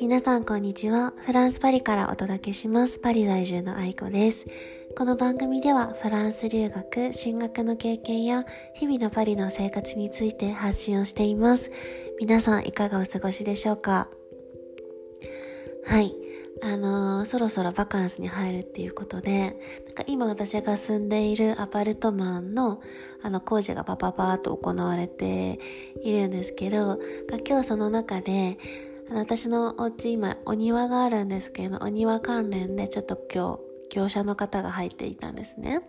皆さんこんにちは。フランスパリからお届けします。パリ在住の愛子です。この番組ではフランス留学、進学の経験や日々のパリの生活について発信をしています。皆さんいかがお過ごしでしょうか？はい。あのー、そろそろバカンスに入るっていうことで、なんか今私が住んでいるアパルトマンのあの工事がパパパーと行われているんですけど、今日その中であの私のお家今お庭があるんですけど、お庭関連でちょっと今日業者の方が入っていたんですね。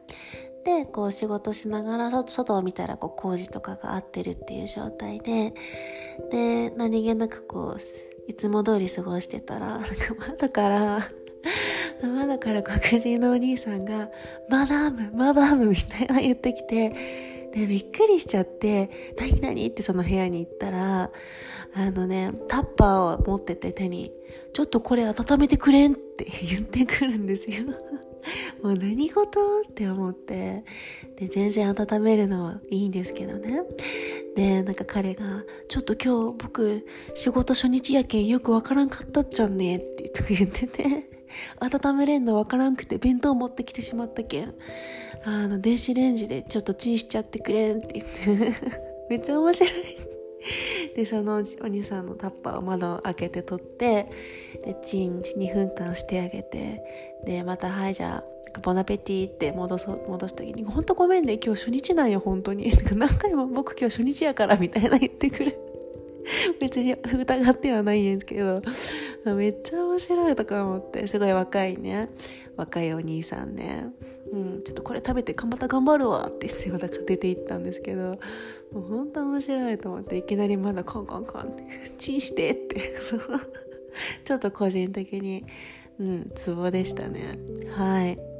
で、こう仕事しながら外を見たらこう工事とかが合ってるっていう状態で、で、何気なくこう、いつも通り過ごしてたら、まだから、まだ、から黒人のお兄さんが、マダム、マダムみたいな言ってきて、で、びっくりしちゃって、何々ってその部屋に行ったら、あのね、タッパーを持ってて手に、ちょっとこれ温めてくれんって言ってくるんですよ。もう何事って思って。で、全然温めるのはいいんですけどね。で、なんか彼が、ちょっと今日僕仕事初日やけんよくわからんかったっちゃんねって言ってて。温めれんのわからんくて弁当持ってきてしまったけん。あの、電子レンジでちょっとチンしちゃってくれんって言って。めっちゃ面白い。で、そのお兄さんのタッパーを窓を開けて取って、で、チン2分間してあげて、で、また、はい、じゃあ、ボナペティって戻す、戻すときに、ほんとごめんね、今日初日なんよ、本当に。何回も僕今日初日やから、みたいな言ってくる。別に疑ってはないんですけど、めっちゃ面白いとか思って、すごい若いね、若いお兄さんね、うん、ちょっとこれ食べてまた頑張るわって言ってまた出て行ったんですけど、もうほんと面白いと思って、いきなりまだカンカンカンって、チンしてって、ちょっと個人的に、うん、ツボでしたね。はい。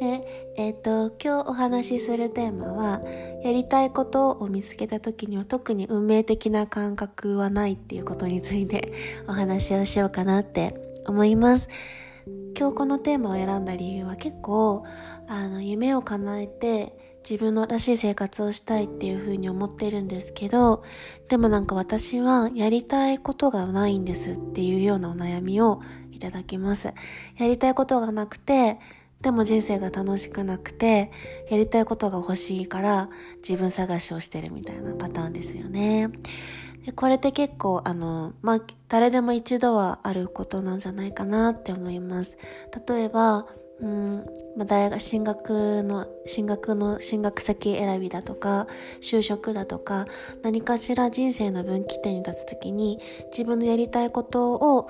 で、えっ、ー、と、今日お話しするテーマは、やりたいことを見つけた時には特に運命的な感覚はないっていうことについてお話をしようかなって思います。今日このテーマを選んだ理由は結構、あの、夢を叶えて自分のらしい生活をしたいっていうふうに思ってるんですけど、でもなんか私はやりたいことがないんですっていうようなお悩みをいただきます。やりたいことがなくて、でも人生が楽しくなくて、やりたいことが欲しいから自分探しをしてるみたいなパターンですよね。でこれって結構、あの、まあ、誰でも一度はあることなんじゃないかなって思います。例えば、うん、まあ、大学、進学の、進学の、進学先選びだとか、就職だとか、何かしら人生の分岐点に立つときに、自分のやりたいことを、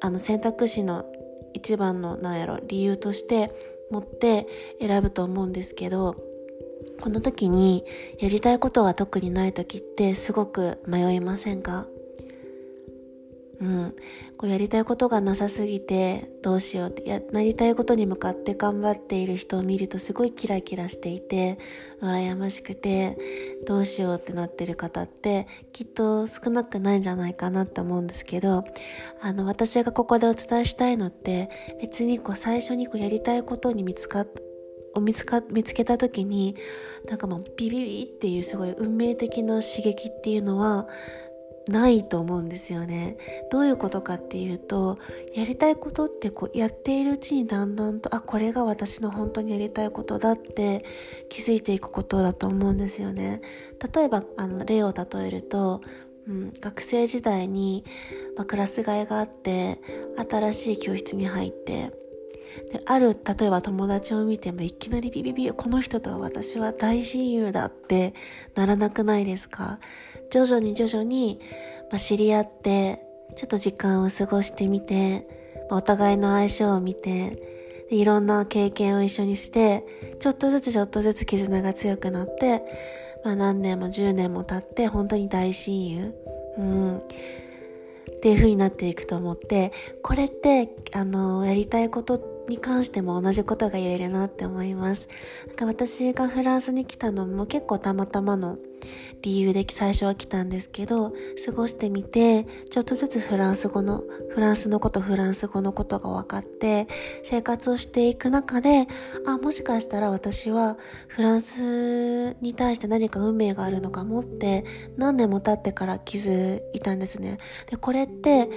あの、選択肢の一番のなんやろ理由として持って選ぶと思うんですけどこの時にやりたいことが特にない時ってすごく迷いませんか？うん。こうやりたいことがなさすぎてどうしようってや、なりたいことに向かって頑張っている人を見るとすごいキラキラしていて、羨ましくて、どうしようってなってる方ってきっと少なくないんじゃないかなって思うんですけど、あの、私がここでお伝えしたいのって別にこう最初にこうやりたいことに見つかっを見つか、見つけた時に、なんかもうビビビっていうすごい運命的な刺激っていうのは、ないと思うんですよね。どういうことかっていうと、やりたいことってこうやっているうちにだんだんと、あ、これが私の本当にやりたいことだって気づいていくことだと思うんですよね。例えば、あの、例を例えると、うん、学生時代に、まあ、クラス替えがあって、新しい教室に入って、で、ある、例えば友達を見てもいきなりビビビ、この人とは私は大親友だってならなくないですか？徐々に徐々に、まあ、知り合って、ちょっと時間を過ごしてみて、まあ、お互いの相性を見て、いろんな経験を一緒にして、ちょっとずつちょっとずつ絆が強くなって、まあ何年も10年も経って、本当に大親友。うん。っていう風になっていくと思って、これって、あの、やりたいことってに関しても同じことが言えるなって思います。なんか私がフランスに来たのも結構たまたまの理由で最初は来たんですけど、過ごしてみて、ちょっとずつフランス語の、フランスのこと、フランス語のことが分かって、生活をしていく中で、あ、もしかしたら私はフランスに対して何か運命があるのかもって、何年も経ってから気づいたんですね。で、これって、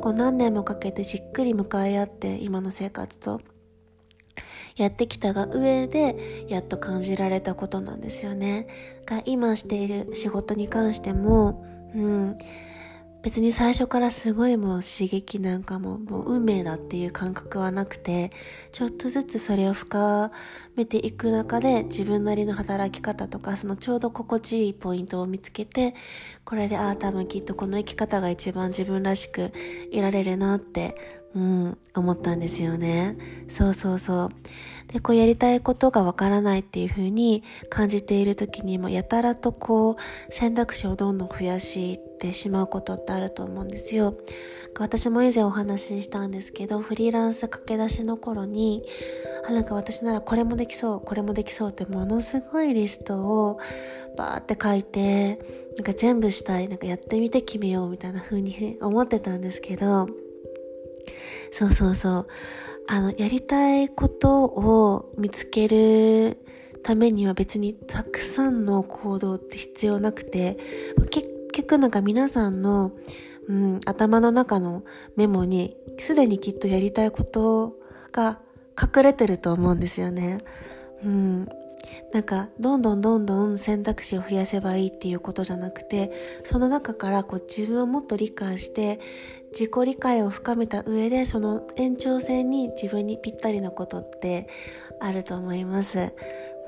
こう何年もかけてじっくり向かい合って、今の生活と。やってきたが上でやっと感じられたことなんですよね。が今している仕事に関しても、うん、別に最初からすごいもう刺激なんかももう運命だっていう感覚はなくて、ちょっとずつそれを深めていく中で自分なりの働き方とか、そのちょうど心地いいポイントを見つけて、これでああ多分きっとこの生き方が一番自分らしくいられるなってうん、思ったんですよね。そうそうそう。で、こうやりたいことがわからないっていう風に感じている時にも、やたらとこう選択肢をどんどん増やしてしまうことってあると思うんですよ。私も以前お話ししたんですけど、フリーランス駆け出しの頃に、あ、なんか私ならこれもできそう、これもできそうってものすごいリストをバーって書いて、なんか全部したい、なんかやってみて決めようみたいな風に思ってたんですけど、そうそうそう。あの、やりたいことを見つけるためには別にたくさんの行動って必要なくて、結局なんか皆さんの、うん、頭の中のメモにすでにきっとやりたいことが隠れてると思うんですよね。うん。なんか、どんどんどんどん選択肢を増やせばいいっていうことじゃなくて、その中からこう自分をもっと理解して、自己理解を深めた上で、その延長線に自分にぴったりなことってあると思います。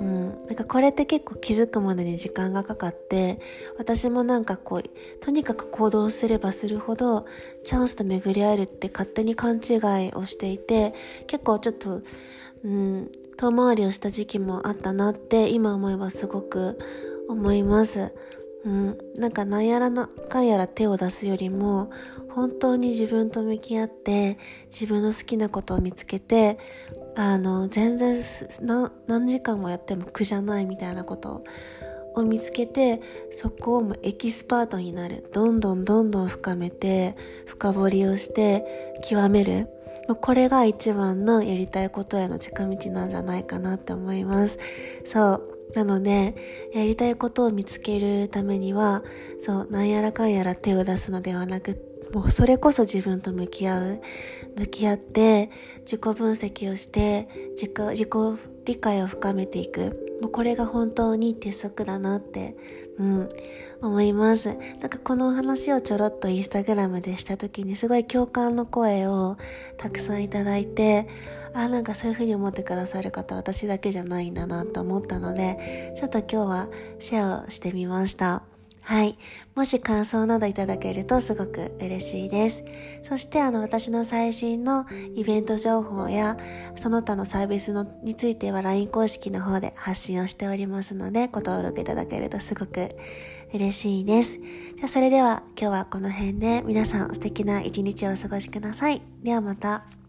うん。なんかこれって結構気づくまでに時間がかかって、私もなんかこう、とにかく行動すればするほど、チャンスと巡り合えるって勝手に勘違いをしていて、結構ちょっと、うん、遠回りをした時期もあったなって今思えばすごく思います。うん、なんか何やらなかやら手を出すよりも本当に自分と向き合って自分の好きなことを見つけてあの全然何時間もやっても苦じゃないみたいなことを見つけてそこをもエキスパートになるどんどんどんどん深めて深掘りをして極めるこれが一番のやりたいことへの近道なんじゃないかなって思います。そう。なので、やりたいことを見つけるためには、そう、なんやらかんやら手を出すのではなく、もうそれこそ自分と向き合う。向き合って、自己分析をして、自己、自己理解を深めていく。もうこれが本当に鉄則だなってうん、思います。なんかこの話をちょろっとインスタグラムでした時にすごい共感の声をたくさんいただいて、あ、なんかそういう風に思ってくださる方私だけじゃないんだなと思ったので、ちょっと今日はシェアをしてみました。はい。もし感想などいただけるとすごく嬉しいです。そしてあの私の最新のイベント情報やその他のサービスのについては LINE 公式の方で発信をしておりますのでご登録いただけるとすごく嬉しいです。じゃそれでは今日はこの辺で皆さん素敵な一日をお過ごしください。ではまた。